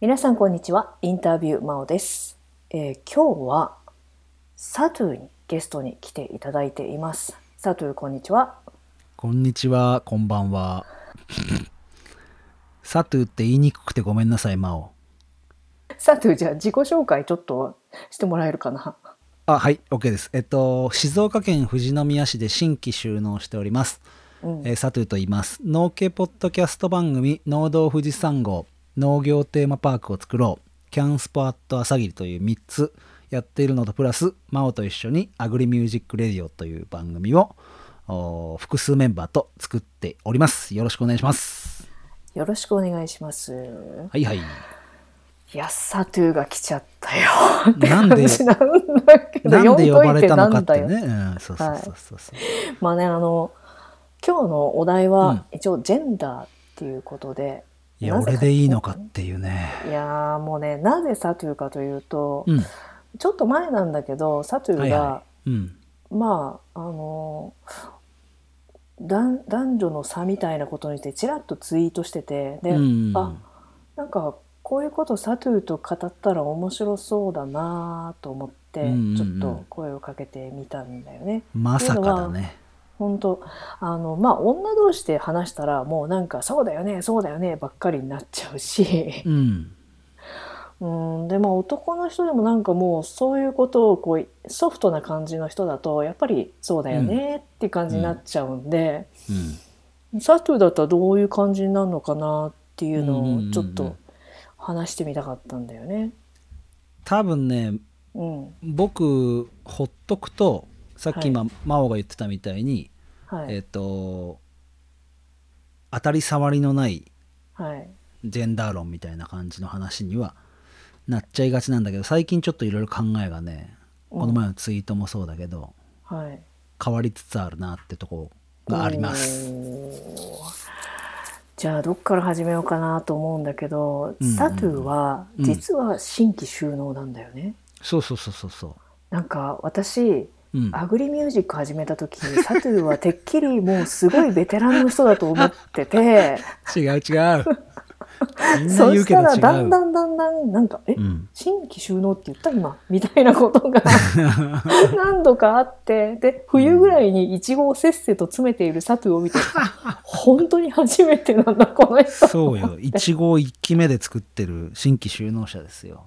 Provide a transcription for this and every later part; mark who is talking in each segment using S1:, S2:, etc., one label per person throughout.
S1: 皆さんこんにちは。インタビューマオです。えー今日はサトゥーにゲストに来ていただいています。サトゥーこんにちは。
S2: こんにちは、こんばんは。サトゥって言いにくくてごめんなさい、マオ。
S1: サトゥーじゃあ自己紹介ちょっとしてもらえるかな？
S2: あ、はい、OK です。えっと、静岡県富士宮市で新規収納しております。
S1: うん
S2: えーサトゥと言います。農家ポッドキャスト番組、農道富士山号、農業テーマパークを作ろう、キャンスポアット朝霧という3つやっているのとプラス、マオと一緒にアグリミュージックレディオという番組を複数メンバーと作っております。よろしくお願いします。
S1: よろしくお願いします。
S2: はいはい。
S1: いや、サトゥーが来ちゃったよ。
S2: なんで
S1: って感じなんだけど、
S2: なんで呼ばれたのかってね。うん、そうそうそうそうそう。
S1: まあね、あの、今日のお題
S2: うん
S1: は一応ジェンダーっていうことで。
S2: いや、俺でいいのかっていうね。
S1: いやーもうね、なぜサトゥーかというと、
S2: うん。
S1: ちょっと前なんだけど、サトゥーが、
S2: はいはうん。
S1: まああの男男女の差みたいなことについてちらっとツイートしててで、
S2: うん。
S1: あなんかこういうことサトゥーと語ったら面白そうだなと思って、
S2: うんうんうん
S1: ちょっと声をかけてみたんだよね。
S2: まさかだね。
S1: 本当あのまあ女同士で話したらもうなんかそうだよねそうだよねばっかりになっちゃうし
S2: うん。
S1: うんでも男の人でもなんかもうそういうことをこうソフトな感じの人だとやっぱりそうだよねって感じになっちゃうんで、
S2: うん。
S1: サトゥーだったらどういう感じになるのかなっていうのをちょっと話してみたかったんだよね。
S2: 多分ね、
S1: うん
S2: 僕、ほっとくと、さっき今、真央が言ってたみたいに、
S1: はい。
S2: えっと、当たり障りのない
S1: はい。
S2: ジェンダー論みたいな感じの話にはなっちゃいがちなんだけど、最近ちょっといろいろ考えがね、
S1: うん
S2: この前のツイートもそうだけど、
S1: はい。
S2: 変わりつつあるなってとこがあります。
S1: じゃあどっから始めようかなと思うんだけど、
S2: うんうん
S1: サトゥーは
S2: うん。
S1: 実は新規収納なんだよね。
S2: そうそうそうそうそ
S1: なんか私
S2: う。うん。
S1: アグリミュージック始めた時サトゥーはてっきりもうすごいベテランの人だと思ってて
S2: 違う違う。
S1: そ
S2: うけど違う。
S1: たらだんだんだんだんなんか「え、
S2: うん。
S1: 新規収納って言った？今」みたいなことが 何度かあってで冬ぐらいにイチゴをせっせと詰めているサトゥーを見て本当に初めてなんだこの人
S2: そうよ。いちごを1期目で作ってる新規収納者ですよ。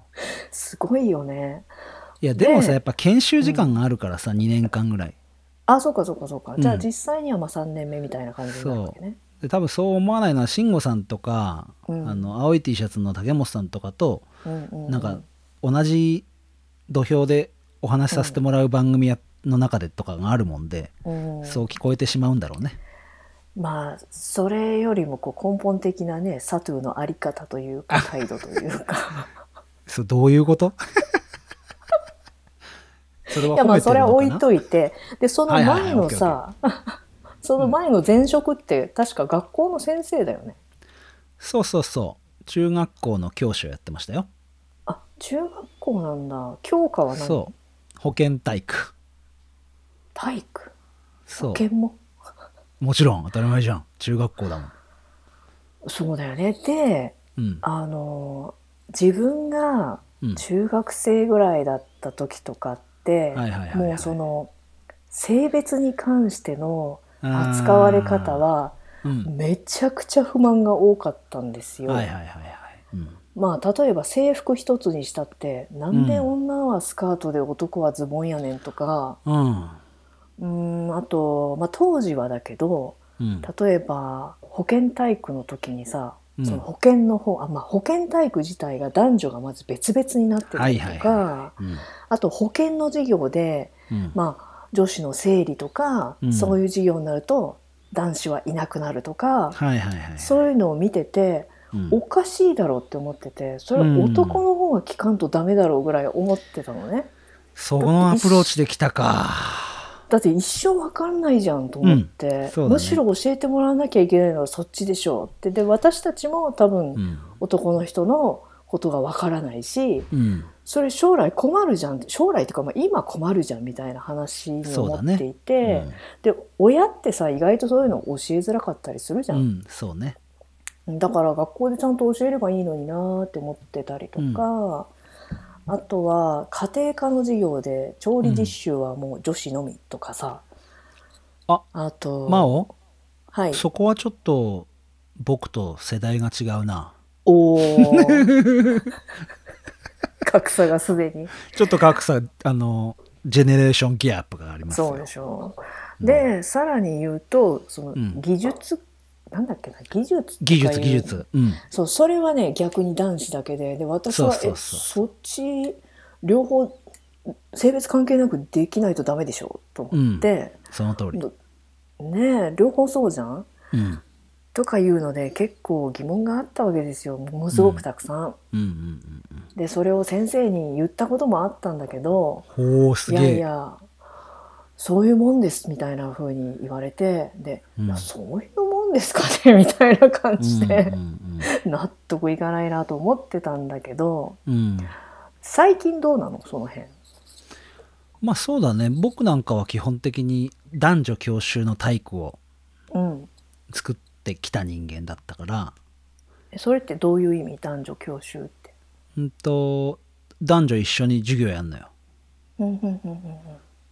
S1: すごいよね。
S2: いや、でもさ、
S1: で
S2: やっぱ研修時間があるからさ、2年間ぐらい。
S1: あそうかそうかそうか、じゃあ
S2: うん
S1: 実際にはまあ3年目みたいな感じになるわけね。
S2: で多分そう思わないのは、慎吾さんとか、
S1: うん。
S2: あの、青い T シャツの竹本さんとかと、
S1: うんうんうん。
S2: なんか、同じ土俵でお話しさせてもらう番組やの中でとかがあるもんで、
S1: うん。
S2: そう聞こえてしまうんだろうね。
S1: まあそれよりもこう根本的なねサトゥーのあり方というか態度というか。
S2: そうどういうこと？それはい
S1: やまあ
S2: 褒めてるのかな？
S1: それは置いといてでその前のさ その前の前職って確か学校の先生だよね。
S2: そうそうそう。中学校の教師をやってましたよ。
S1: あ中学校なんだ教科は何？
S2: そう。保健体育。
S1: 体育？
S2: そう。
S1: 保健も？
S2: もちろん当たり前じゃん。中学校だもん。
S1: そうだよねで
S2: うん。
S1: あの自分が
S2: うん
S1: 中学生ぐらいだった時とかっもうその性別に関しての扱われ方は
S2: うん。
S1: めちゃくちゃ不満が多かったんですよ。まあ例えば制服一つにしたってなんで女はスカートで男はズボンやねんとか、
S2: うん。
S1: うーんあと、まあ、当時はだけど
S2: うん。
S1: 例えば保健体育の時にさ、
S2: うん
S1: その保健の方あ、まあ、保健体育自体が男女がまず別々になってたりとか。あと保健の授業で、
S2: うん。
S1: まあ、女子の生理とか、
S2: うん
S1: そういう授業になると男子はいなくなるとか。そういうのを見てて
S2: うん
S1: おかしいだろうって思っててそれは男の方が聞かんとダメだろうぐらい思ってたのね。
S2: そのアプローチできたか。
S1: だって一生わかんないじゃんと思って、
S2: うんね
S1: むしろ教えてもらわなきゃいけないのはそっちでしょうってで私たちも多分
S2: うん。
S1: 男の人のことがわからないし
S2: うん。
S1: それ将来困るじゃん将来というかまあ今困るじゃんみたいな話に思っていて、で親ってさ意外とそういうの教えづらかったりするじゃ。
S2: うんん。そうね。
S1: だから学校でちゃんと教えればいいのになーって思ってたりとか、あとは家庭科の授業で調理実習はもう女子のみとかさ、
S2: あ
S1: あと
S2: 真央？
S1: はい。
S2: そこはちょっと僕と世代が違うな。
S1: おー。格差がすでに。
S2: ちょっと格差あのジェネレーションギャップがありますよ。
S1: そうでしょう。でさらに言うとその
S2: ん。
S1: 技術、なんだっけな技術
S2: 技術技術。うん。
S1: そうそれはね逆に男子だけで。で私は
S2: そうそ
S1: っち両方性別関係なくできないとダメでしょと思って、
S2: その通り。
S1: どねえ両方そうじゃん？
S2: うん。
S1: とかいうので結構疑問があったわけですよ。ものすごくたくさん。
S2: うん。うんうん
S1: でそれを先生に言ったこともあったんだけど。いやいやそういうもんですみたいな風に言われてで、
S2: うん。
S1: そういうもんですかね みたいな感じで、
S2: うんうん
S1: 納得いかないなと思ってたんだけど
S2: うん。うん
S1: 最近どうなの？その辺。
S2: まあそうだね。僕なんかは基本的に男女教習の体育を
S1: うん、
S2: 作ってきた人間だったから。
S1: えそれってどういう意味？男女教習って。
S2: うんと男女一緒に授業やんのよ。
S1: うんうんうん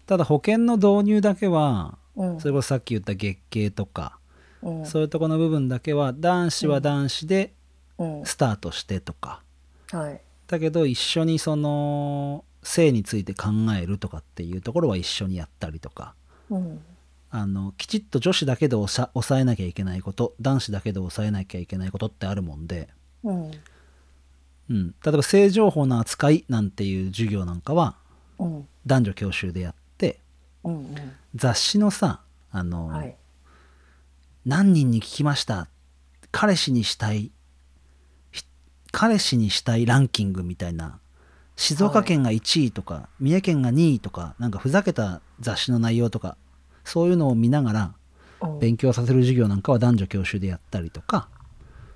S2: ただ保険の導入だけは
S1: うん。うん
S2: それこそさっき言った月経とか、
S1: うん。
S2: そういうところの部分だけは男子は男子で
S1: うん。
S2: スタートしてとか、
S1: はい。
S2: だけど一緒にその性について考えるとかっていうところは一緒にやったりとか。
S1: うん。
S2: あのきちっと女子だけで抑抑えなきゃいけないこと男子だけで抑えなきゃいけないことってあるもんで、
S1: うん。
S2: うん、例えば性情報の扱いなんていう授業なんかは
S1: うん。
S2: 男女教習でやって
S1: うん。
S2: 雑誌のさあの、
S1: うんはい。
S2: 何人に聞きました？彼氏にしたいひ彼氏にしたいランキングみたいな。静岡県が1位とか、三重県が2位とかなんかふざけた雑誌の内容とかそういうのを見ながら
S1: う。ん
S2: 勉強させる授業なんかは男女教習でやったりとか。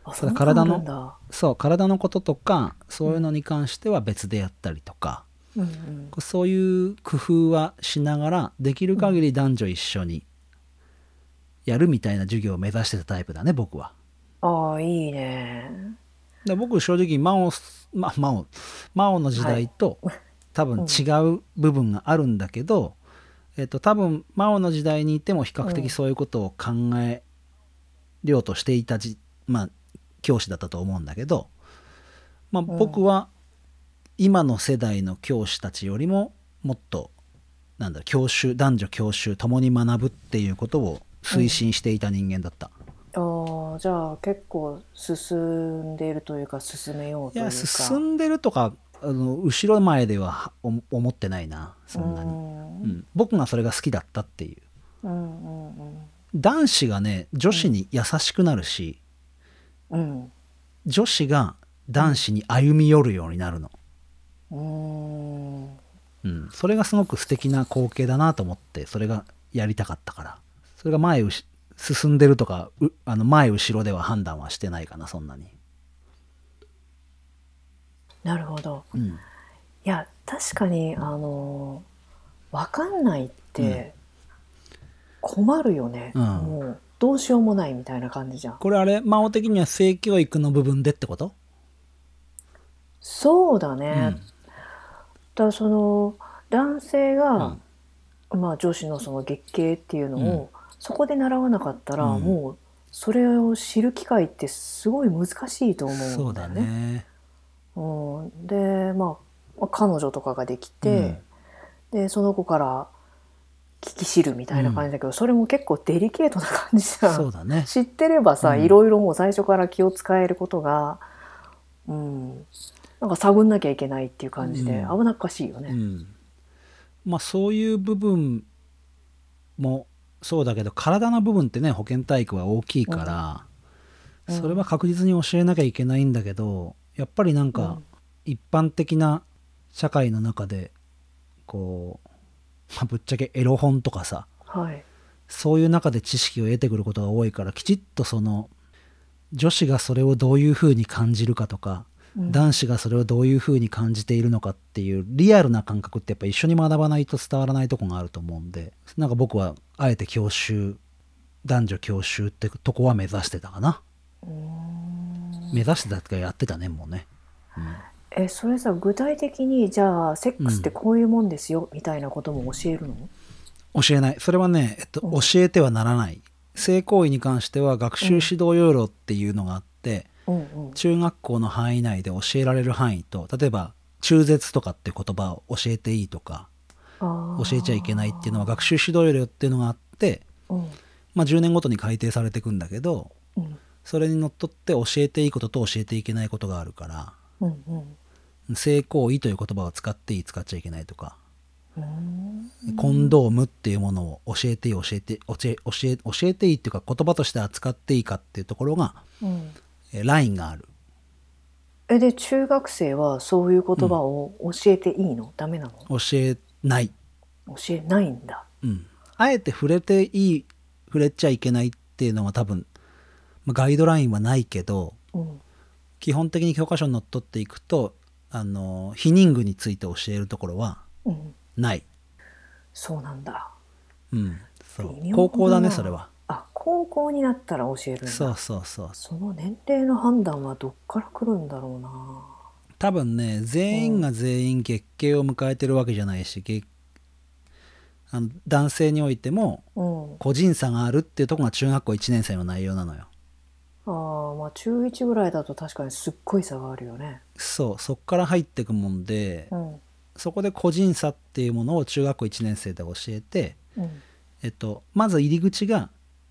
S1: あ
S2: それ体の
S1: そ
S2: う体のこととかそういうのに関しては別でやったりとか、
S1: うんうん。
S2: そういう工夫はしながらできる限り男女一緒にやるみたいな授業を目指してたタイプだね僕は。
S1: ああいいね。
S2: で僕正直真央ま真央真央の時代と多分違う部分があるんだけど、えっと多分真央の時代にいても比較
S1: うん。
S2: 的そういうことを考えようとしていたじ、まあ、教師だったと思うんだけど、まあ、
S1: ん。
S2: 僕は今の世代の教師たちよりももっとなんだ教習男女教習共に学ぶっていうことを推進していた人間だった。
S1: ああじゃあ結構進んでいるというか進めようというか
S2: いや進んでるとかあの後ろ前ではお思ってないなそんなに、
S1: う
S2: うん。ん僕がそれが好きだったっていう。
S1: うんうん
S2: 男子がね女子に優しくなるし、
S1: うん。
S2: 女子が男子に歩み寄るようになるの、
S1: うん
S2: うん、それがすごく素敵な光景だなと思ってそれがやりたかったから。それが前進んでるとかうあの前後ろでは判断はしてないかなそんなに、
S1: なるほど。
S2: うん、
S1: いや確かにあの分かんないって困るよね、
S2: うん。
S1: もうどうしようもないみたいな感じじゃん。
S2: これあれ魔王的には性教育の部分でってこと、
S1: そうだ
S2: う
S1: ね、
S2: ん
S1: だからその男性が、まあ、女子のその月経っていうのを、そこで習わなかったら、
S2: うん。
S1: もうそれを知る機会ってすごい難しいと思
S2: そううんだ
S1: だよね。
S2: ね。
S1: うん、で、まあ、まあ彼女とかができて、でその子から聞き知るみたいな感じだけど、それも結構デリケートな感じじゃん。
S2: そうだね。
S1: 知ってればさ、
S2: うん。
S1: いろいろもう最初から気を使えることが、うん、なんか探んなきゃいけないっていう感じで
S2: うん
S1: 危なっかしいよね。
S2: うん、まあそういう部分もそうだけど体の部分ってね保健体育は大きいから、
S1: うん
S2: それは確実に教えなきゃいけないんだけどやっぱりなんか
S1: うん
S2: 一般的な社会の中でこう、まあぶっちゃけエロ本とかさ
S1: はい。
S2: そういう中で知識を得てくることが多いからきちっとその女子がそれをどういうふうに感じるかとか、
S1: うん
S2: 男子がそれをどういうふうに感じているのかっていうリアルな感覚ってやっぱ一緒に学ばないと伝わらないとこがあると思うんでなんか僕はあえて教習男女教習ってとこは目指してたかな。目指してたとかやってたねもうね、
S1: えそれさ具体的にじゃあセックスってこういうもんですよ、みたいなことも教えるの？
S2: 教えない。それはね、えっと、
S1: うん。
S2: 教えてはならない。性行為に関しては学習指導要領っていうのがあって、
S1: うんうん
S2: 中学校の範囲内で教えられる範囲と例えば中絶とかって言葉を教えていいとか教えちゃいけないっていうのは学習指導要領っていうのがあって、
S1: うん。
S2: まあ、10年ごとに改定されていくんだけど
S1: うん。
S2: それにのっとって教えていいことと教えていけないことがあるから
S1: うんうん。
S2: 性行為という言葉を使っていい使っちゃいけないとか、
S1: うん。
S2: コンドームっていうものを教えていい教えて教え教え教えていいっていうか言葉として扱っていいかっていうところが
S1: うん。
S2: えラインがある。
S1: えで中学生はそういう言葉を教えていいの、ダメなの？
S2: 教えない、
S1: 教えないんだ。
S2: うん、あえて触れていい触れちゃいけないっていうのは多分まあガイドラインはないけど
S1: うん。
S2: 基本的に教科書にのっとっていくとあの避妊具について教えるところは
S1: うん。
S2: ない、
S1: そうなんだ。
S2: うん、そう。高校だね
S1: な
S2: それは
S1: あ高校になったら教えるんだ。
S2: そうそうそう。
S1: その年齢の判断はどっから来るんだろうな。
S2: 多分ね全員が全員月経を迎えてるわけじゃないし月あの男性においても
S1: うん。
S2: 個人差があるっていうところが中学校1年生の内容なのよ。
S1: あーまあ中1ぐらいだと確かにすっごい差があるよね。
S2: そうそっから入ってくもんで
S1: うん。
S2: そこで個人差っていうものを中学校1年生で教えて、
S1: うん。
S2: えっと、まず入り口が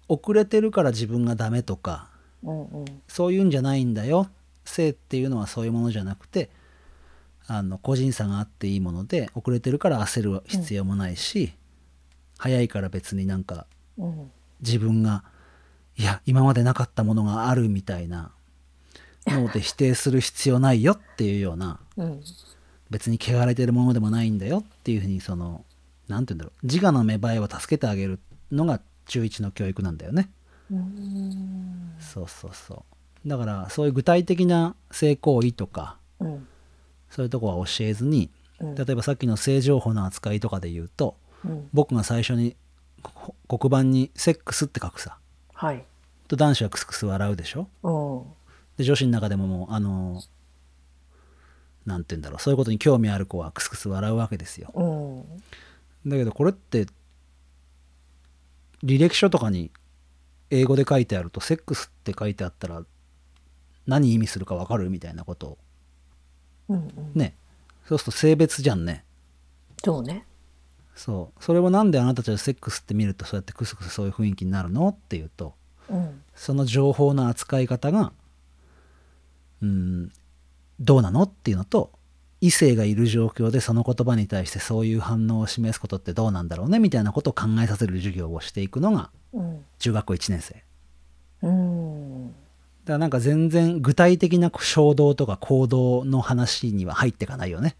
S2: 遅れてるから自分がダメとか
S1: うんうん。
S2: そういうんじゃないんだよ。性っていうのはそういうものじゃなくてあの個人差があっていいもので遅れてるから焦る必要もないし、早いから別になんか
S1: うん。
S2: 自分がいや今までなかったものがあるみたいなので否定する必要ないよっていうような
S1: うん。
S2: 別に汚れてるものでもないんだよっていうふうにその何て言うんだろう自我の芽生えを助けてあげるのが中1の教育なんだよね。
S1: うん。
S2: そうそうそう。だからそういう具体的な性行為とか
S1: うん
S2: そういうとこは教えずに
S1: うん。
S2: 例えばさっきの性情報の扱いとかで言うと
S1: うん。
S2: 僕が最初にこ黒板に「セックス」って書くさ。
S1: はい。
S2: と男子はクスクス笑うでしょ？
S1: うん。
S2: で女子の中でももうあのなんて言うんだろう。そういうことに興味ある子はクスクス笑うわけですよ。
S1: うん。
S2: だけどこれって履歴書とかに英語で書いてあると「セックス」って書いてあったら何意味するか分かるみたいなこと。を
S1: うんうん。
S2: ね。そうすると性別じゃんね。
S1: そうね。
S2: そう。それをなんであなたたちはセックスって見るとそうやってクスクスそういう雰囲気になるのっていうと
S1: うん。
S2: その情報の扱い方がうんどうなのっていうのと異性がいる状況でその言葉に対してそういう反応を示すことってどうなんだろうねみたいなことを考えさせる授業をしていくのが
S1: うん。
S2: 中学校1年生。だか
S1: うん
S2: らなんか全然具体的な衝動とか行動の話には入っていかないよね。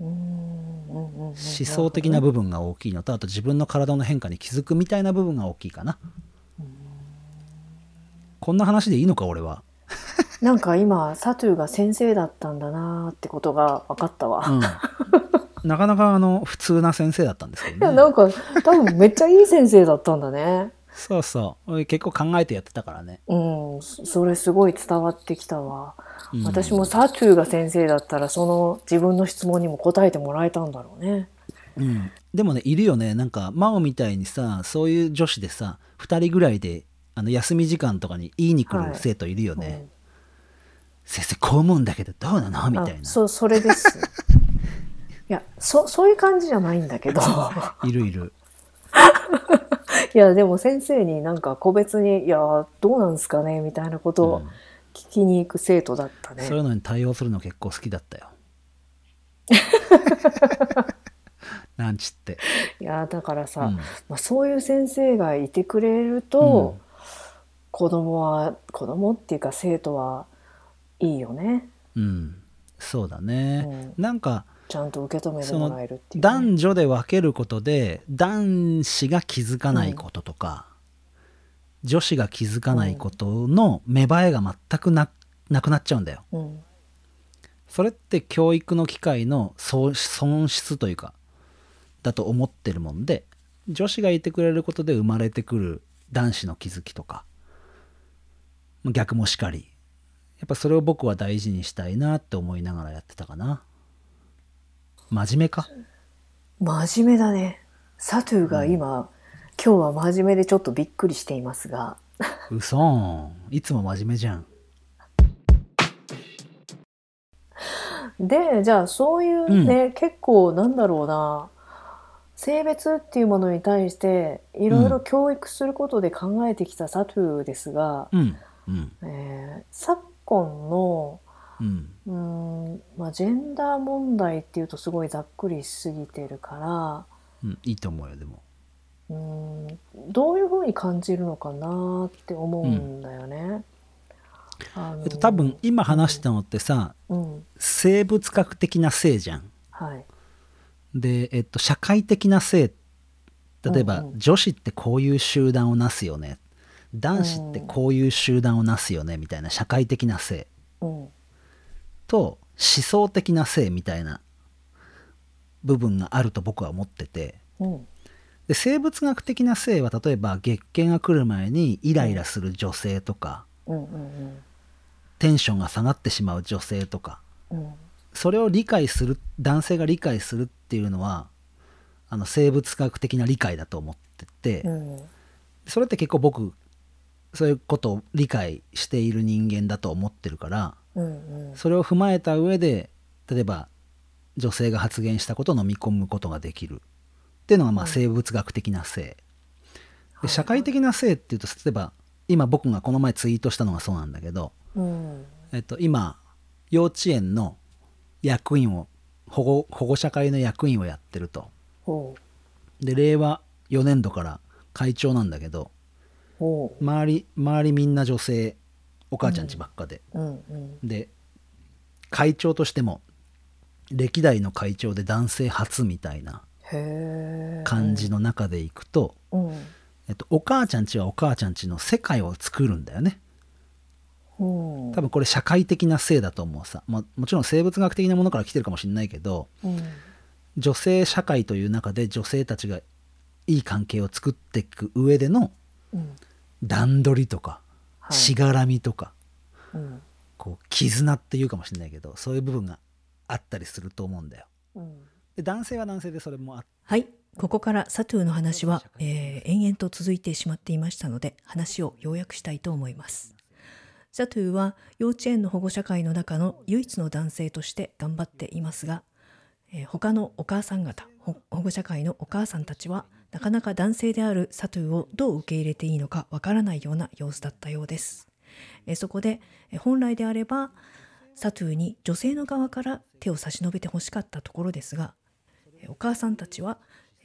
S2: 思想的な部分が大きいのとあと自分の体の変化に気づくみたいな部分が大きいかな。こんな話でいいのか俺は
S1: なんか今サトゥーが先生だったんだなーってことが分かったわ、
S2: うん。なかなかあの普通な先生だったんですけ
S1: い
S2: どね
S1: やなんか多分めっちゃいい先生だったんだね。
S2: そうそう。俺結構考えてやってたからね、
S1: うん。そそれすごい伝わってきたわ、
S2: うん。
S1: 私もサトゥーが先生だったらその自分の質問にも答えてもらえたんだろうね。
S2: うん、でもねいるよね。なんか真央みたいにさそういう女子でさ2人ぐらいであの休み時間とかに言いに来
S1: はい。
S2: る生徒いるよね、
S1: うん
S2: 先生こう思うんだけどどうなの？みたいな。
S1: あそうそれです。いやそそういう感じじゃないんだけど。
S2: いるいる。
S1: いやでも先生になんか個別に「いやどうなんすかね?」みたいなことを
S2: うん。
S1: 聞きに行く生徒だったね、
S2: そういうのに対応するの結構好きだったよ。なんちって、
S1: いやだからさ、
S2: うん。
S1: まあ、そういう先生がいてくれると、子供は子供っていうか生徒はいいよね。
S2: うん、そうだね、なんか
S1: ちゃんと受け止めてもらえるっていう、ね、
S2: 男女で分けることで男子が気づかないこととか、女子が気づかないことの芽生えが全くななくなっちゃうんだよ。
S1: うん。
S2: それって教育の機会の損損失というかだと思ってるもんで女子がいてくれることで生まれてくる男子の気づきとか逆もしかりっぱそれを僕は大事にしたいなって思いながらやってたかな。真面目か？
S1: 真面目だね。サトゥーが今、今日は真面目でちょっとびっくりしていますが。
S2: うそいつも真面目じゃん。
S1: で、じゃあそういうね、結構なんだろうな、性別っていうものに対していろいろ教育することで考えてきたサトゥーですが、
S2: うん。うん。
S1: えー昨今の
S2: うん。
S1: うーん、まあ、ジェンダー問題っていうとすごいざっくりしすぎてるから
S2: うんいいと思うよでも。
S1: うーんどういうふうに感じるのかなって思うんだよね。
S2: えっと多分今話したのってさ
S1: うん。
S2: 生物学的な性じゃん。
S1: はい。
S2: で、えっと、社会的な性例えば、
S1: うんうん。
S2: 女子ってこういう集団をなすよね男子ってこういう集団をなすよねみたいな社会的な性
S1: うん。
S2: と思想的な性みたいな部分があると僕は思ってて。
S1: うん。
S2: で生物学的な性は例えば月経が来る前にイライラする女性とかテンションが下がってしまう女性とか
S1: うん。
S2: それを理解する男性が理解するっていうのはあの生物学的な理解だと思ってて、
S1: うん。
S2: それって結構僕そういうことを理解している人間だと思ってるから
S1: うんうん。
S2: それを踏まえた上で例えば女性が発言したことを飲み込むことができる。っていうのがまあ
S1: うん
S2: 生物学的な性、
S1: はい
S2: で社会的な性っていうと例えば今僕がこの前ツイートしたのがそうなんだけど、
S1: うん。
S2: えっと、今幼稚園の役員を保護保護者会の役員をやってると。で令和4年度から会長なんだけど
S1: ほ
S2: 周り周りみんな女性お母ちゃんちばっかで、
S1: ううんうん。
S2: で会長としても歴代の会長で男性初みたいな感じの中でいくと、
S1: うん。
S2: えっと、お母ちゃんちはお母ちゃんちの世界を作るんだよね。
S1: うん。
S2: 多分これ社会的な性だと思うさ、まあ、もちろん生物学的なものから来てるかもしれないけど
S1: うん。
S2: 女性社会という中で女性たちがいい関係を作っていく上での
S1: うん
S2: 段取りとか、
S1: はい。
S2: しがらみとか
S1: うん。
S2: こう絆っていうかもしれないけどそういう部分があったりすると思うんだよ。
S1: うん。
S2: で男性は男性でそれもあっ
S3: はい、ここからサトゥーの話は、えー延々と続いてしまっていましたので話を要約したいと思います。サトゥーは幼稚園の保護者会の中の唯一の男性として頑張っていますが、えー他のお母さん方ほ保護者会のお母さんたちはなかなか男性であるサトゥーをどう受け入れていいのかわからないような様子だったようです。えそこで、本来であればサトゥーに女性の側から手を差し伸べてほしかったところですがお母さんたちは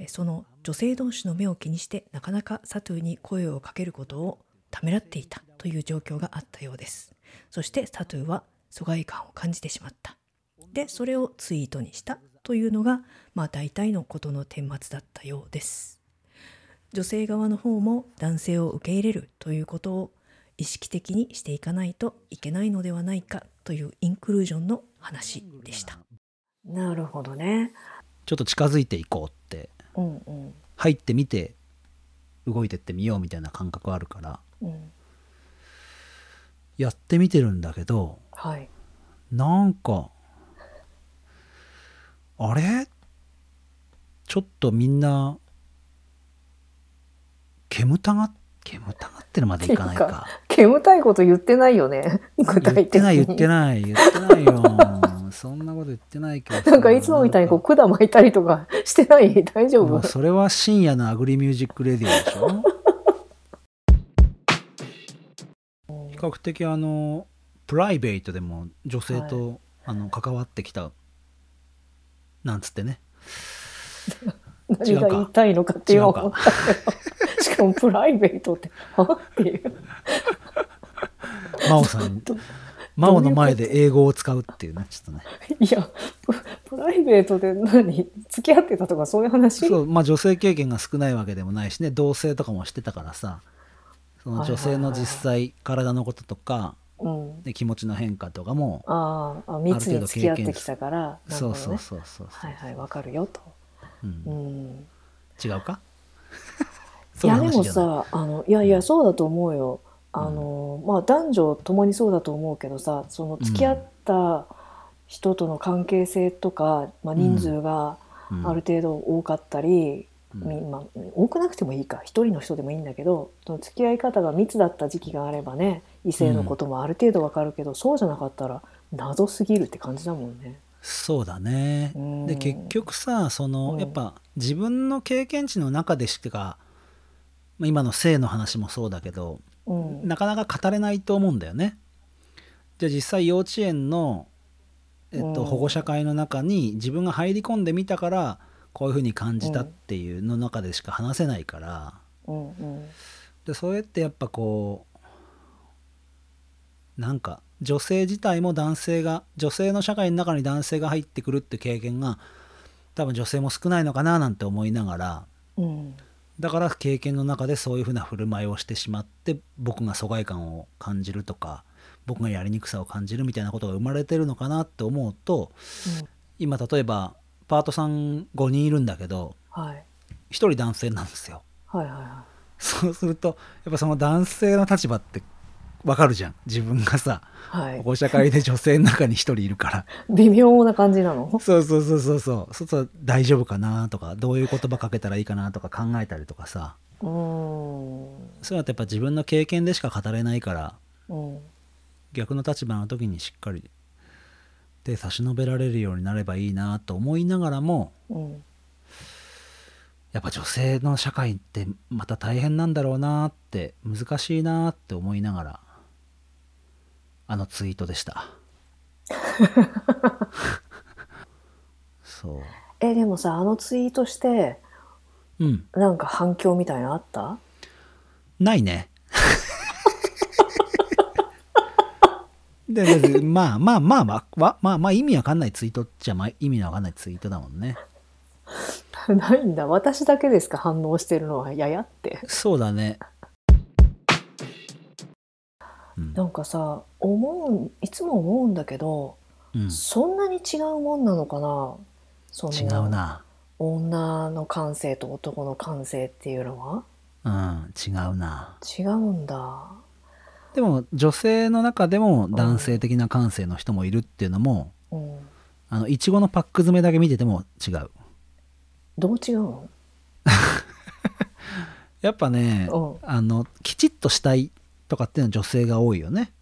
S3: その女性同士の目を気にしてなかなかサトゥーに声をかけることをためらっていたという状況があったようです。そしてサトゥーは疎外感を感じてしまった。でそれをツイートにしたというのがまあ大体のことの顛末だったようです。女性側の方も男性を受け入れるということを意識的にしていかないといけないのではないかというインクルージョンの話でした。
S1: なるほどね。
S2: ちょっと近づいていこうって。
S1: うんうん。
S2: 入ってみて動いてってみようみたいな感覚あるから。
S1: うん。
S2: やってみてるんだけど
S1: はい。
S2: なんかあれ？ちょっとみんな煙たが煙たがってるまでいかない
S1: っていう
S2: か
S1: 煙たいこと言ってないよね。具体的に。
S2: 言ってない言ってない言ってないよ。そんなこと言ってないけどさ
S1: な。んかいつもみたいにこう管巻いたりとかしてない？大丈夫？
S2: それは深夜のアグリミュージックレディオでしょ？比較的あのプライベートでも女性と、あの関わってきた。なんつってね
S1: 何が言いたいのかっていうのは思ったけどしかもプライベートって。はっていう
S2: 真央さん真央の前で英語を使うっていうねちょっとね。
S1: いやププライベートで何？付き合ってたとかそういう話？
S2: そうまあ女性経験が少ないわけでもないしね同性とかもしてたからさ。その女性の実際体のこととか
S1: うん、
S2: で気持ちの変化とかも
S1: あーあ密に付き合ってきたからね。
S2: そうそうそうそうそう。
S1: はいはいわかるよと、
S2: うん。
S1: うん、
S2: 違うか？
S1: いやでもさあのいやいやそうだと思うよ。あの、まあ男女ともにそうだと思うけどさその付き合った人との関係性とか、まあ、人数が
S2: うん。
S1: ある程度多かったり、まあ、多くなくてもいいか。一人の人でもいいんだけどその付き合い方が密だった時期があればね異性のこともある程度わかるけど、そうじゃなかったら謎すぎるって感じだもんね。
S2: そうだね。
S1: うん。
S2: で結局さその、
S1: うん。
S2: やっぱ自分の経験値の中でしか、まあ、今の性の話もそうだけど
S1: うん。
S2: なかなか語れないと思うんだよね。じゃあ実際幼稚園の、えっと、
S1: うん。
S2: 保護者会の中に自分が入り込んでみたからこういうふうに感じたっていうの中でしか話せないから、でそれってやっぱこうなんか女性自体も男性が女性の社会の中に男性が入ってくるって経験が多分女性も少ないのかななんて思いながら
S1: うん。
S2: だから経験の中でそういうふうな振る舞いをしてしまって僕が疎外感を感じるとか僕がやりにくさを感じるみたいなことが生まれてるのかなって思うと今例えばパートさん5人いるんだけど
S1: はい。
S2: 1人男性なんですよ。
S1: はいはいは
S2: そうするとやっぱその男性の立場ってわかるじゃん。自分がさ
S1: いはい。
S2: 保護者会で女性の中に1人いるから。
S1: 微妙な感じなの？
S2: そうそうそうそうそう。そうすると大丈夫かなとかどういう言葉かけたらいいかなとか考えたりとかさ。
S1: う
S2: そういうのってやっぱ自分の経験でしか語れないから
S1: うん。
S2: 逆の立場の時にしっかり手差し伸べられるようになればいいなと思いながらも
S1: うん。
S2: やっぱ女性の社会ってまた大変なんだろうなって難しいなって思いながらあのツイートでした。そ
S1: えでもさあのツイートして
S2: ううん。
S1: なんか反響みたいなのあった？
S2: ないね。ででまあまあまあまあわまあまあ意味わかんないツイートっちゃ、まあ、意味のわかんないツイートだもんね。
S1: ないんだ。私だけですか？反応してるのは。ややって。
S2: そうだねうん。
S1: なんかさ思ういつも思うんだけど
S2: うん。
S1: そんなに違うもんなのかな？その
S2: 違うな。
S1: 女の感性と男の感性っていうのは？
S2: うん違うな。
S1: 違うんだ。
S2: でも女性の中でも男性的な感性の人もいるっていうのも
S1: うん。
S2: あのいちごのパック詰めだけ見てても違う。
S1: どう違うの？
S2: やっぱね
S1: うん。
S2: あのきちっとしたいとかっていうのは女性が多いよね、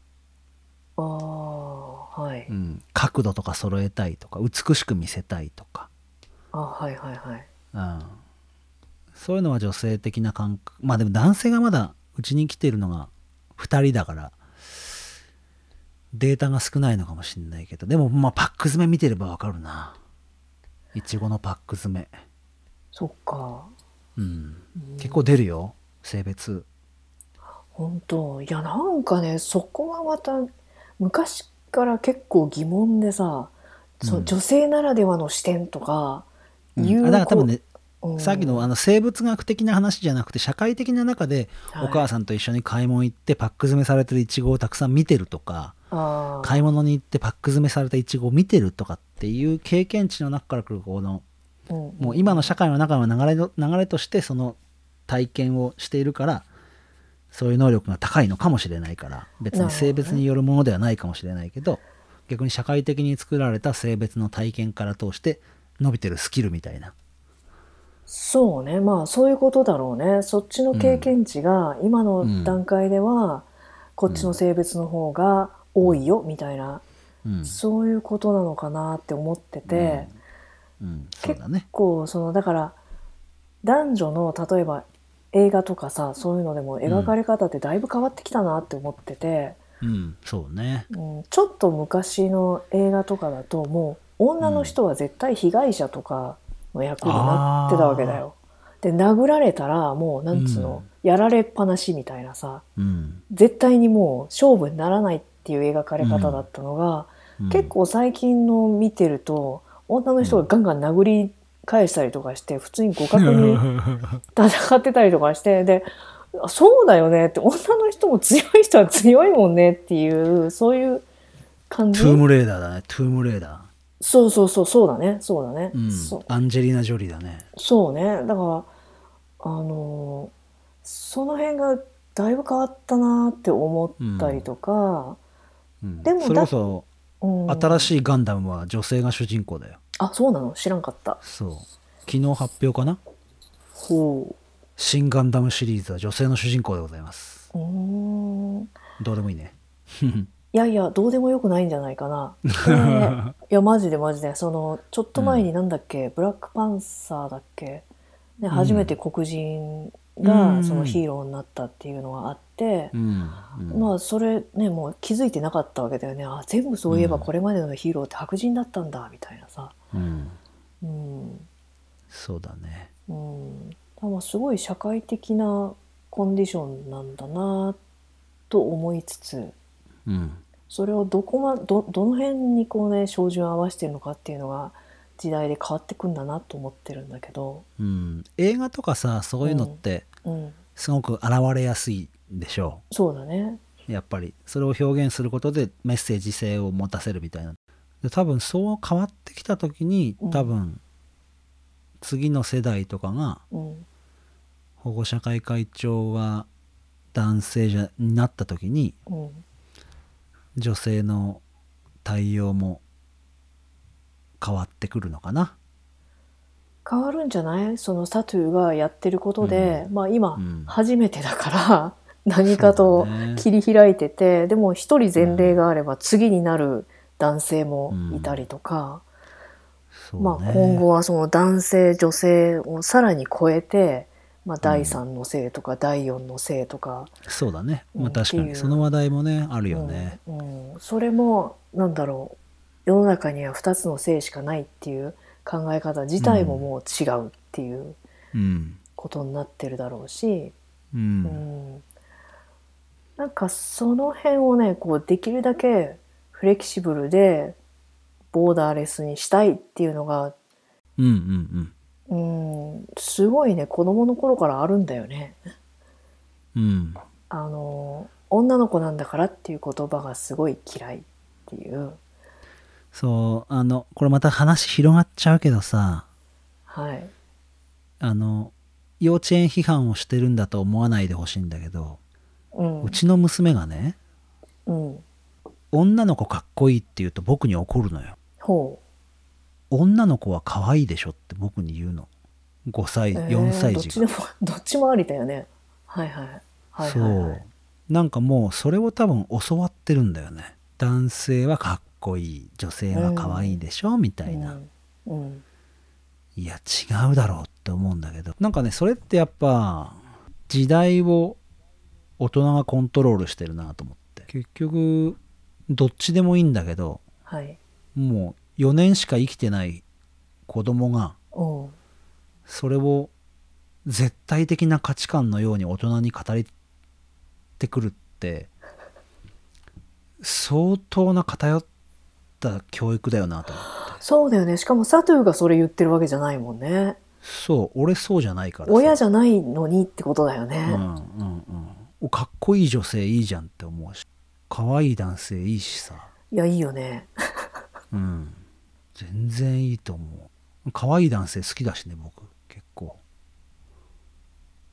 S1: ああはい。
S2: うん、角度とか揃えたいとか美しく見せたいとか、
S1: あはいはいはい。
S2: うん、そういうのは女性的な感覚。まあでも男性がまだうちに来てるのが2人だからデータが少ないのかもしれないけど。でもまあパック詰め見てればわかるな。いちごのパック詰め。
S1: そっか。
S2: うん。結構出るよ。性別
S1: 本当。いやなんかねそこはまた昔から結構疑問でさ、そう
S2: うん。
S1: 女性ならではの視点とか
S2: うん。
S1: いう
S2: あだから多分ね、
S1: うん。
S2: さっきのあの生物学的な話じゃなくて社会的な中で
S1: はい。
S2: お母さんと一緒に買い物行ってパック詰めされてるイチゴをたくさん見てるとか
S1: あー。
S2: 買い物に行ってパック詰めされたイチゴを見てるとかっていう経験値の中から来るこの
S1: うん。
S2: もう今の社会の中の流れの流れとしてその体験をしているからそういう能力が高いのかもしれないから別に性別によるものではないかもしれないけど逆に社会的に作られた性別の体験から通して伸びてるスキルみたいな。
S1: そうね。まあそういうことだろうね。そっちの経験値が今の段階ではこっちの性別の方が多いよみたいな、
S2: うん、
S1: そういうことなのかなって思ってて、
S2: うん、そうだね。
S1: こうそのだから男女の例えば映画とかさそういうのでも描かれ方ってだいぶ変わってきたなって思ってて、
S2: うん。そうね。
S1: うん。ちょっと昔の映画とかだともう女の人は絶対被害者とかの役になってたわけだよ。で殴られたらもうなんつうの、やられっぱなしみたいなさ
S2: うん、
S1: 絶対にもう勝負にならないっていう描かれ方だったのが、
S2: うん。
S1: 結構最近の見てると女の人がガンガン殴り返したりとかして普通に互角に 戦ってたりとかしてであそうだよねって女の人も強い人は強いもんねっていうそういう感じ？
S2: トゥームレーダーだねトゥームレーダ
S1: そうそうそうそうだねそうだね、
S2: ー、うん。
S1: そ、
S2: アンジェリーナ・ジョリーだね。
S1: そうね。だからあのーその辺がだいぶ変わったなって思ったりとか、
S2: うん。
S1: でも
S2: それこそ
S1: うん。
S2: 新しいガンダムは女性が主人公だよ
S1: あそうなの？知らんかった。
S2: そう。昨日発表かな？
S1: ほ
S2: 新ガンダムシリーズは女性の主人公でございます。
S1: うん
S2: どうでもいいね。
S1: いやいやどうでもよくないんじゃないかな。こ れいやマジでマジで。そのちょっと前になんだっけ、ブラックパンサーだっけ、ね、初めて黒人
S2: うん。
S1: がそのヒーローになったっていうのがあって
S2: う、ん、うん。
S1: まあそれねもう気づいてなかったわけだよね。あ全部そういえばこれまでのヒーローって白人だったんだみたいなさ
S2: うん、
S1: うん。
S2: そうだね。
S1: うん、だかすごい社会的なコンディションなんだなと思いつつ
S2: うん
S1: それをどこまどどの辺にこうね照準を合わせてるのかっていうのが時代で変わってくんだなと思ってるんだけど、
S2: うん、映画とかさそういうのって
S1: うん、
S2: すごく現れやすいでしょ
S1: そうだね。
S2: うやっぱり。それを表現することでメッセージ性を持たせるみたいなで多分そう変わってきた時に
S1: うん。
S2: 多分次の世代とかが
S1: うん。
S2: 保護者会会長は男性じゃになった時に
S1: うん。
S2: 女性の対応も変わってくるのかな。
S1: 変わるんじゃない？そのサトゥーがやってることで、まあ今
S2: うん。
S1: 初めてだから何かと切り開いてて、でも一人前例があれば次になる男性もいたりとか、
S2: そう
S1: まあ、
S2: ね
S1: 今後はその男性女性をさらに超えて、まあ、第3の性とか第4の性とか、
S2: そうだね、
S1: うん
S2: まあ、確かに。その話題もねあるよね。
S1: うんうん。それもなんだろう。世の中には2つの性しかないっていう考え方自体ももう違うっていう
S2: うん。
S1: ことになってるだろうし、
S2: う
S1: うんん。なんかその辺をねこうできるだけフレキシブルでボーダーレスにしたいっていうのが
S2: うんうん
S1: うん。すごいね子供の頃からあるんだよね。
S2: うんうん。
S1: あの女の子なんだからっていう言葉がすごい嫌いっていう。
S2: そうあのこれまた話広がっちゃうけどさ。
S1: はい。
S2: あの幼稚園批判をしてるんだと思わないでほしいんだけど、
S1: うん。
S2: うちの娘がね
S1: うん
S2: 女の子かっこいいって言うと僕に怒るのよ。
S1: ほ
S2: 女の子は可愛いでしょって僕に言うの。5歳、
S1: う、えー
S2: 4歳
S1: どっ
S2: 児が
S1: ちでもどっちもあ りだよね。はいはい。はいはい
S2: そ
S1: は
S2: う。なんかもうそれを多分教わってるんだよね。男性はかっこいい女性は可愛いでしょ、みたいな、
S1: うんうん。
S2: いや違うだろうって思うんだけど。なんかねそれってやっぱ時代を大人がコントロールしてるなと思って。結局どっちでもいいんだけど
S1: はい。
S2: もう4年しか生きてない子供が
S1: う。ん
S2: それを絶対的な価値観のように大人に語りてくるって相当な偏った教育だよなと思って。
S1: そうだよね。しかもサトゥーがそれ言ってるわけじゃないもんね。
S2: そう。俺そうじゃないからさ。
S1: 親じゃないのにってことだよね、
S2: うんうんうん。おかっこいい女性いいじゃんって思うし可愛い男性いいしさ。
S1: いやいいよね。
S2: うん。全然いいと思う。可愛い男性好きだしね僕。結構。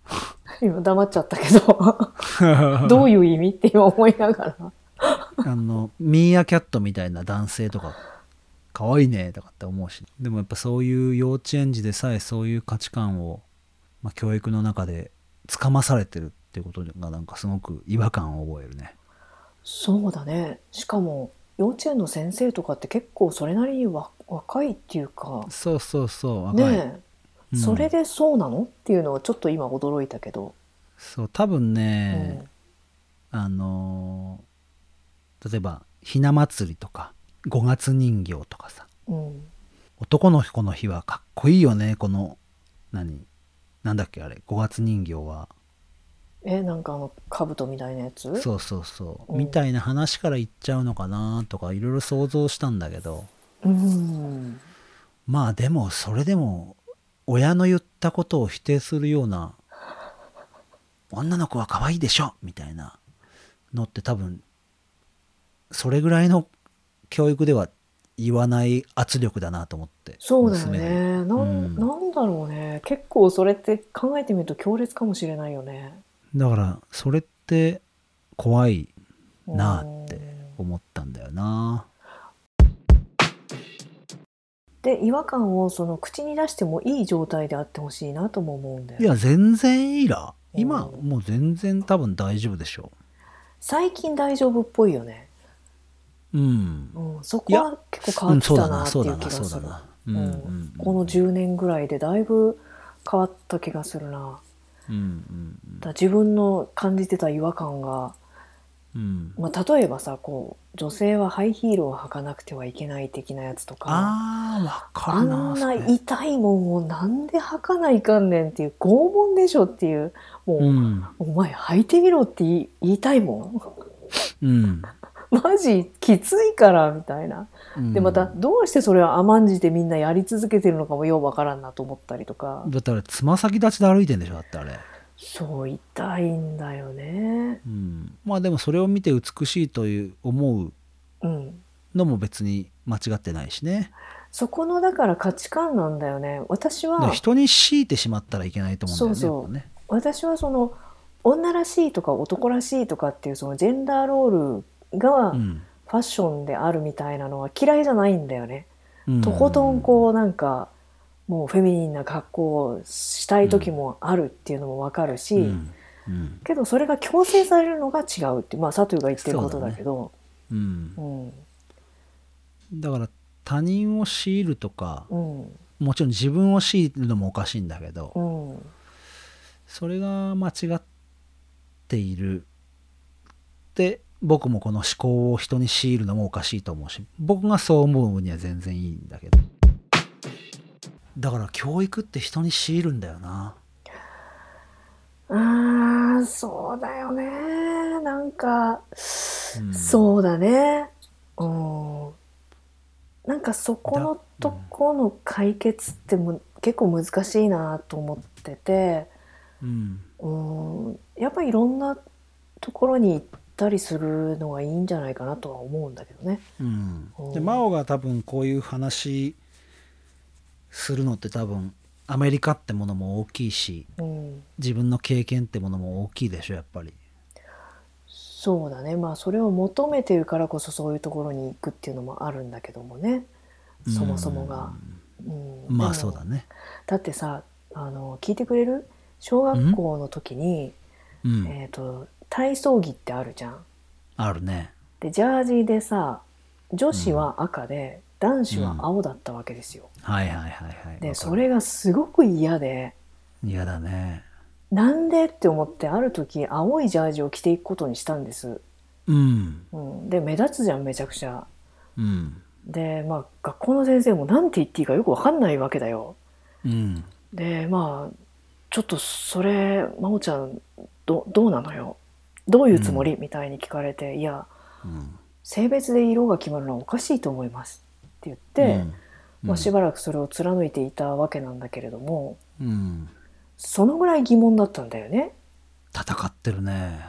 S1: 今黙っちゃったけど。どういう意味って今思いながら。
S2: あのミーアキャットみたいな男性とか可愛いねとかって思うし。でもやっぱそういう幼稚園児でさえそういう価値観を、まあ、教育の中でつかまされてるっていうことがなんかすごく違和感を覚えるね
S1: そうだね。しかも幼稚園の先生とかって結構それなりにわ若いっていうか。
S2: そうそうそう若い、
S1: ねえ、
S2: うん。
S1: それでそうなのっていうのをちょっと今驚いたけど、
S2: そう多分ね、あのー例えばひな祭りとか五月人形とかさ。
S1: うんうん、
S2: 男の子の日はかっこいいよねこの何？なんだっけあれ？五月人形は
S1: えなんかあの兜みたいなやつ？
S2: そうそうそう、
S1: うん。
S2: みたいな話から言っちゃうのかなとかいろいろ想像したんだけど。
S1: うん。
S2: まあでもそれでも親の言ったことを否定するような女の子は可愛いでしょみたいなのって多分それぐらいの教育では言わない圧力だなと思って
S1: そうだよね。なん,、
S2: うん。
S1: なんだろうね。結構それって考えてみると強烈かもしれないよね
S2: だからそれっって怖いなって思ったんだよな。
S1: で違和感をその口に出してもいい状態であってほしいなとも思うんだよ。
S2: いや全然いいら。今
S1: うん。
S2: もう全然多分大丈夫でしょ
S1: 最近大丈夫っぽいよね、
S2: うん。
S1: うん、そこは結構変わって
S2: うんそうだ
S1: たなっていう
S2: な。そうだな。
S1: 気がするこの10年ぐらいでだいぶ変わった気がするな
S2: うんうん
S1: だ自分の感じてた違和感が、
S2: うん。
S1: まあ、例えばさこう女性はハイヒールを履かなくてはいけない的なやつとか
S2: あか
S1: あ
S2: んそ
S1: な
S2: れ
S1: 痛いもんをなんで履かないかんねんっていう拷問でしょっていうもう、
S2: うん。
S1: お前履いてみろって言いたいも
S2: うん。
S1: ん マジきついからみたいな。
S2: うん
S1: でまたどうしてそれを甘んじてみんなやり続けてるのかもようわからんなと思ったりとか。
S2: だってあれつま先立ちで歩いてんでしょだってあれ。
S1: そう痛いんだよね。
S2: うん。まあでもそれを見て美しいという思う
S1: うん。
S2: のも別に間違ってないしね。
S1: そこのだから価値観なんだよね。私は
S2: 人に強いてしまったらいけないと思うんだよね
S1: そうそう。
S2: やっぱね。
S1: 私はその女らしいとか男らしいとかっていうそのジェンダーロールが
S2: うん
S1: ファッションであるみたいなのは嫌いじゃないんだよね。
S2: うん。
S1: とことんこうなんかもうフェミニンな格好をしたい時もあるっていうのもわかるし、
S2: うん。うん。
S1: けどそれが強制されるのが違うってまあ佐藤が言ってることだけど。
S2: うん。
S1: うん。
S2: だから他人を強いるとか
S1: うん。
S2: もちろん自分を強いるのもおかしいんだけど
S1: うん。
S2: それが間違っているって僕もこの思考を人に強いるのもおかしいと思うし僕がそう思うには全然いいんだけど。だから教育って人に強いるんだよな。
S1: あーそうだよね。なんか、
S2: うん。
S1: そうだね。うん。なんかそこのとこの解決っても結構難しいなと思ってて。
S2: うん。
S1: うん。やっぱりいろんなところに行ったりするのがいいんじゃないかなとは思うんだけどね。
S2: うん。
S1: うん。
S2: で真央が多分こういう話するのって多分アメリカってものも大きいし
S1: うん、
S2: 自分の経験ってものも大きいでしょやっぱり。
S1: そうだね。まあそれを求めてるからこそそういうところに行くっていうのもあるんだけどもね。そもそもが。うん。
S2: まあそうだね。
S1: だってさあの聞いてくれる小学校の時に、
S2: うん。
S1: えー、と体操着ってあるじゃん。
S2: あるね。
S1: でジャージでさ女子は赤で、男子は青だったわけですよ。
S2: はいはいはいはい。
S1: でそれがすごく嫌で。
S2: 嫌だね。
S1: なんでって思ってある時青いジャージを着ていくことにしたんです。
S2: うん。
S1: うん、で目立つじゃんめちゃくちゃ。
S2: うん。
S1: でまあ学校の先生も何て言っていいかよくわかんないわけだよ。
S2: うん。
S1: でまあちょっとそれ真央ちゃんどどうなのよ？どういうつもり、みたいに聞かれて「いや
S2: うん
S1: 性別で色が決まるのはおかしいと思います」って言って、
S2: うん。
S1: まあ、しばらくそれを貫いていたわけなんだけれども
S2: うん。
S1: そのぐらい疑問だったんだよね。
S2: 戦ってるね。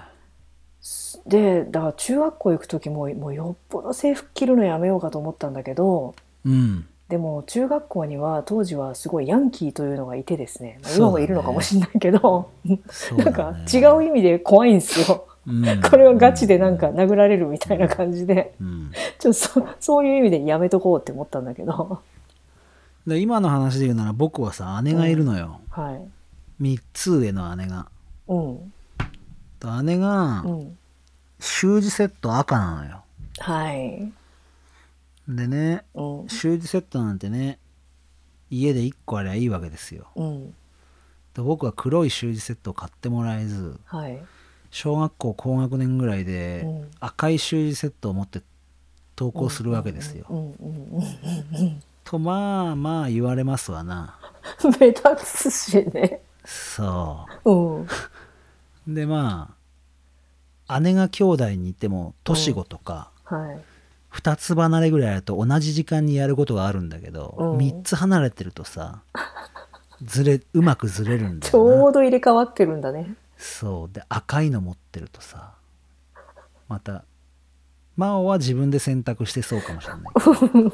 S1: でだから中学校行く時ももうよっぽど制服着るのやめようかと思ったんだけど
S2: うん
S1: でも中学校には当時はすごいヤンキーというのがいてですね、まあ今もいるのかもしれないけど、
S2: そうだ
S1: なん
S2: ね
S1: か違う意味で怖いんですよ。
S2: うん。
S1: これはガチでなんか殴られるみたいな感じで、
S2: うん。
S1: ちょっとそそういう意味でやめとこうって思ったんだけど、
S2: で今の話で言うなら僕はさ姉がいるのよ、
S1: はい。
S2: 3つ上の姉が。
S1: うん。
S2: と姉が
S1: うん。
S2: 習字セット赤なのよ。
S1: はい。
S2: でね
S1: うん。
S2: 習字セットなんてね家で1個ありゃいいわけですよ
S1: うん。
S2: で僕は黒い習字セットを買ってもらえず
S1: はい。
S2: 小学校高学年ぐらいで
S1: うん
S2: 赤い習字セットを持って登校するわけですよ、
S1: うんうんうん
S2: とまあまあ言われますわな
S1: うん。目立つしね。
S2: そ
S1: うん。
S2: うでまあ姉が兄弟にいても年子とか
S1: はい。
S2: 2つ離れぐらいあると同じ時間にやることがあるんだけど、
S1: う。ん
S2: 3つ離れてるとさずれうまくずれるんだ
S1: ちょうど入れ替わってるんだね。
S2: そう。で赤いの持ってるとさまた真央は自分で選択してそうかもしれない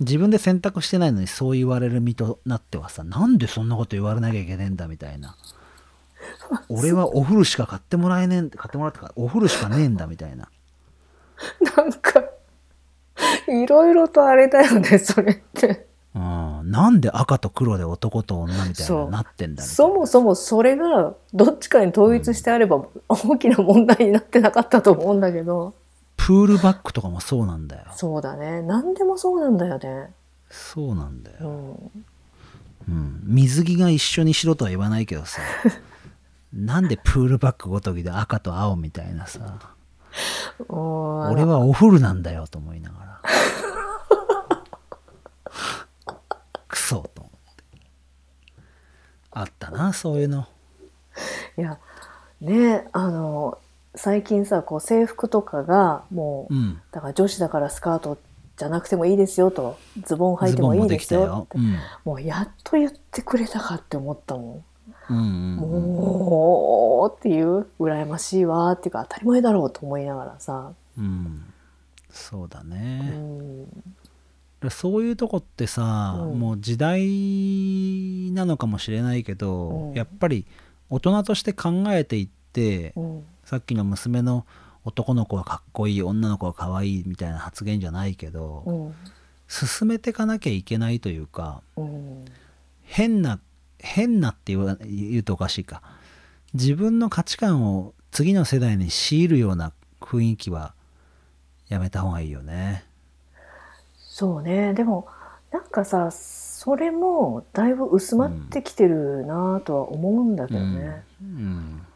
S2: 自分で選択してないのにそう言われる身となってはさなんでそんなこと言われなきゃいけねえんだみたいな。俺はお風呂しか買ってもらえねえん買ってもらったからお風呂しかねえんだみたいな。
S1: なんか、いろいろとあれだよね、それって。
S2: うん、なんで赤と黒で男と女みたいになってんだ
S1: そもそもそれがどっちかに統一してあれば大きな問題になってなかったと思うんだけど。
S2: プールバッグとかもそうなんだよ
S1: そうだね。何でもそうなんだよね。
S2: そうなんだよ、
S1: うん。
S2: うん、水着が一緒にしろとは言わないけどさ なんでプールバッグごときで赤と青みたいなさ
S1: 俺
S2: 俺はお風呂なんだよと思いながら クソと思って。あったなそういうの。
S1: いや、ねあの、最近さ、こう制服とかがもう、
S2: うん。
S1: だから女子だからスカートじゃなくてもいいですよと、ズボン履いてもいいですよって。
S2: うん。
S1: もうやっと言ってくれたかって思ったも
S2: うんうん
S1: ん。
S2: うん。
S1: もうっていう、羨ましいわーっていうか当たり前だろうと思いながらさ。
S2: うんそうだ
S1: う
S2: ね、
S1: ん。
S2: そういうとこってさ、
S1: うん
S2: もう時代なのかもしれないけど、
S1: うん
S2: やっぱり大人として考えていって、
S1: うん。
S2: さっきの娘の男の子はかっこいい女の子はかわいいみたいな発言じゃないけど、
S1: うん。
S2: 進めてかなきゃいけないというか
S1: うん。
S2: 変な変なって言うとおかしいか自分の価値観を次の世代に強いるような雰囲気はやめた方がいいよね。
S1: そうね。でも、なんかさ、それもだいぶ薄まってきてるなとは思うんだけどね。
S2: うんうん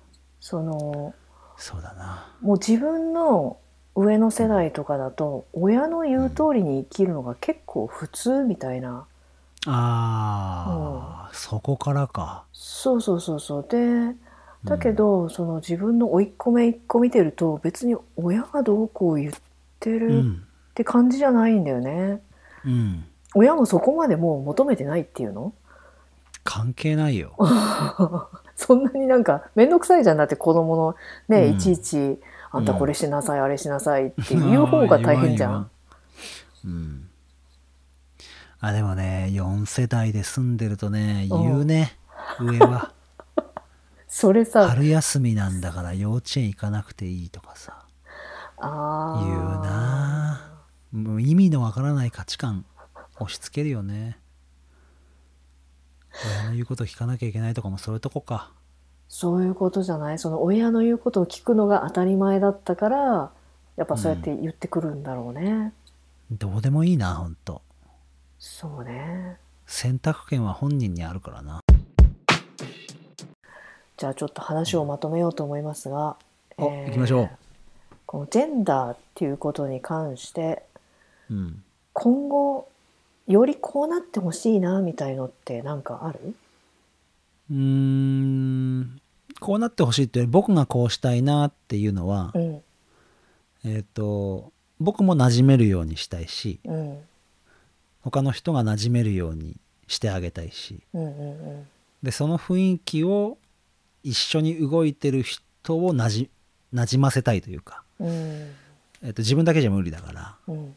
S1: その、
S2: そうだな。
S1: もう自分の上の世代とかだと、親の言う通りに生きるのが結構普通みたいな。
S2: ああ、そこからか。
S1: そうそうそうそう。で、だけど、その自分の甥っ子姪っ子見てると別に親がどうこう言って
S2: う
S1: るっ
S2: ん。
S1: て感じじゃないんだよね。
S2: うん。
S1: 親もそこまでもう求めてないっていうの？
S2: 関係ないよ。
S1: そんなになんか面倒くさいじゃんだって子供のね、
S2: うん
S1: いちいちあんたこれしなさい、あれしなさいって
S2: うん
S1: 言う方が大変じゃん。
S2: うん。あ、でもね、4世代で住んでるとね、
S1: うん
S2: 言うね、上は。
S1: それさ、
S2: 春休みなんだから幼稚園行かなくていいとかさ、
S1: あ
S2: 言うなもう意味のわからない価値観押し付けるよね。親の言うこと聞かなきゃいけないとかもそういうとこか。
S1: そういうことじゃない？その親の言うことを聞くのが当たり前だったからやっぱそうやって言ってくるんだろうね。
S2: どうでもいいな、ほんと。
S1: そうね。
S2: 選択権は本人にあるからな。
S1: じゃあちょっと話をまとめようと思いますが、
S2: お行きましょう
S1: このジェンダーっていうことに関して
S2: うん。
S1: 今後よりこうなってほしいなみたいのってなんかある？
S2: うーん。こうなってほしいって僕がこうしたいなっていうのは、
S1: うん。
S2: えっ、と僕も馴染めるようにしたいし
S1: うん。
S2: 他の人が馴染めるようにしてあげたいし
S1: うんうん
S2: でその雰囲気を一緒に動いてる人をなじ馴染ませたいというか、
S1: うん
S2: えっと自分だけじゃ無理だから、
S1: うん。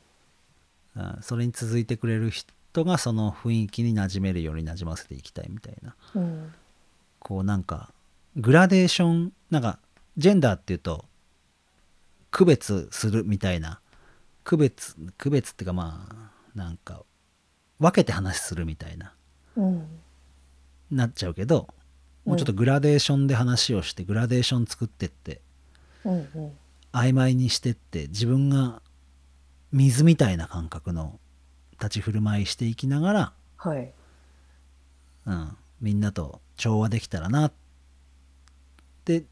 S2: うん。それに続いてくれる人がその雰囲気に馴染めるように馴染ませていきたいみたいな。
S1: うん。
S2: こうなんかグラデーションなんかジェンダーっていうと区別するみたいな。区別区別っていうかまあなんか分けて話するみたいな。
S1: うん。
S2: なっちゃうけどもうちょっとグラデーションで話をしてグラデーション作ってって。
S1: うんうん
S2: 曖昧にしてって自分が水みたいな感覚の立ち振る舞いしていきながら、
S1: はい。
S2: うん、みんなと調和できたらなって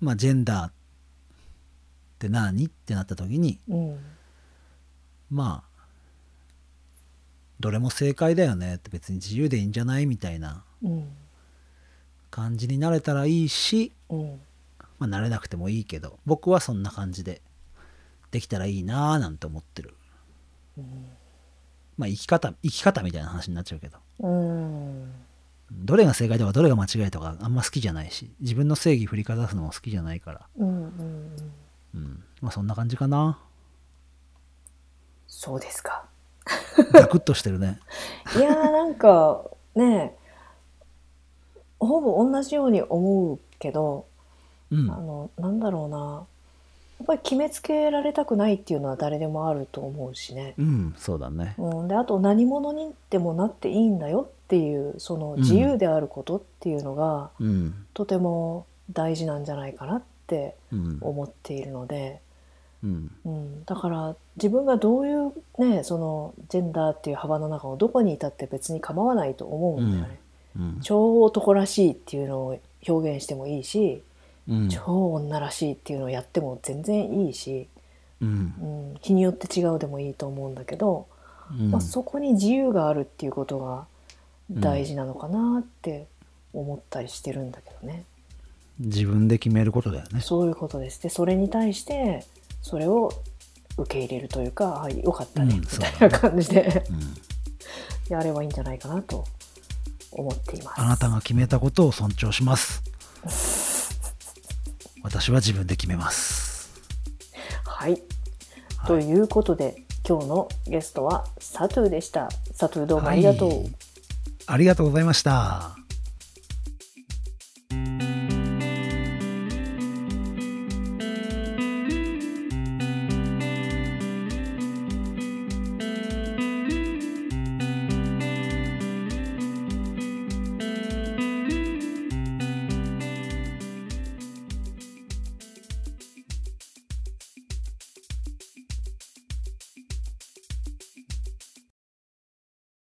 S2: まあジェンダーって何？ってなった時に
S1: うん。
S2: まあどれも正解だよねって別に自由でいいんじゃない？みたいな
S1: うん。
S2: 感じになれたらいいし、
S1: うん
S2: まあ、なれなくてもいいけど僕はそんな感じでできたらいいなーなんて思ってる、まあ生き方生き方みたいな話になっちゃうけど。
S1: うん。
S2: どれが正解とかどれが間違いとかあんま好きじゃないし自分の正義振りかざすのも好きじゃないから。
S1: うんうん。
S2: うん。まあそんな感じかな。
S1: そうですか。
S2: ガクッとしてるね。
S1: いやーなんかねほぼ同じように思うけど、
S2: うん。
S1: あのなんだろうな。やっぱり決めつけられたくないっていうのは誰でもあると思うしね。
S2: うんそうだね。
S1: うん、であと何者にでもなっていいんだよっていうその自由であることっていうのが、
S2: うん。
S1: とても大事なんじゃないかなって
S2: うん。
S1: 思っているので、
S2: うん。
S1: うん、だから自分がどういうねそのジェンダーっていう幅の中をどこにいたって別に構わないと思うんだよね。
S2: うん。
S1: 超男らしいっていうのを表現してもいいし、
S2: うん。
S1: 超女らしいっていうのをやっても全然いいし、
S2: うん。
S1: うん、日によって違うでもいいと思うんだけど、
S2: うん。
S1: まあ、そこに自由があるっていうことが大事なのかなって思ったりしてるんだけどね。
S2: 自分で決めることだよね。
S1: そういうことです。でそれに対してそれを受け入れるというか「はいよかったね」
S2: うん
S1: み
S2: そうだね。
S1: たいな感じで
S2: うん。
S1: やればいいんじゃないかなと思っています。
S2: あなたが決めたことを尊重します私は自分で決めます
S1: はい、ということで今日のゲストはサトゥーでした。サトゥーどうもありがとう。
S2: はいありがとうございました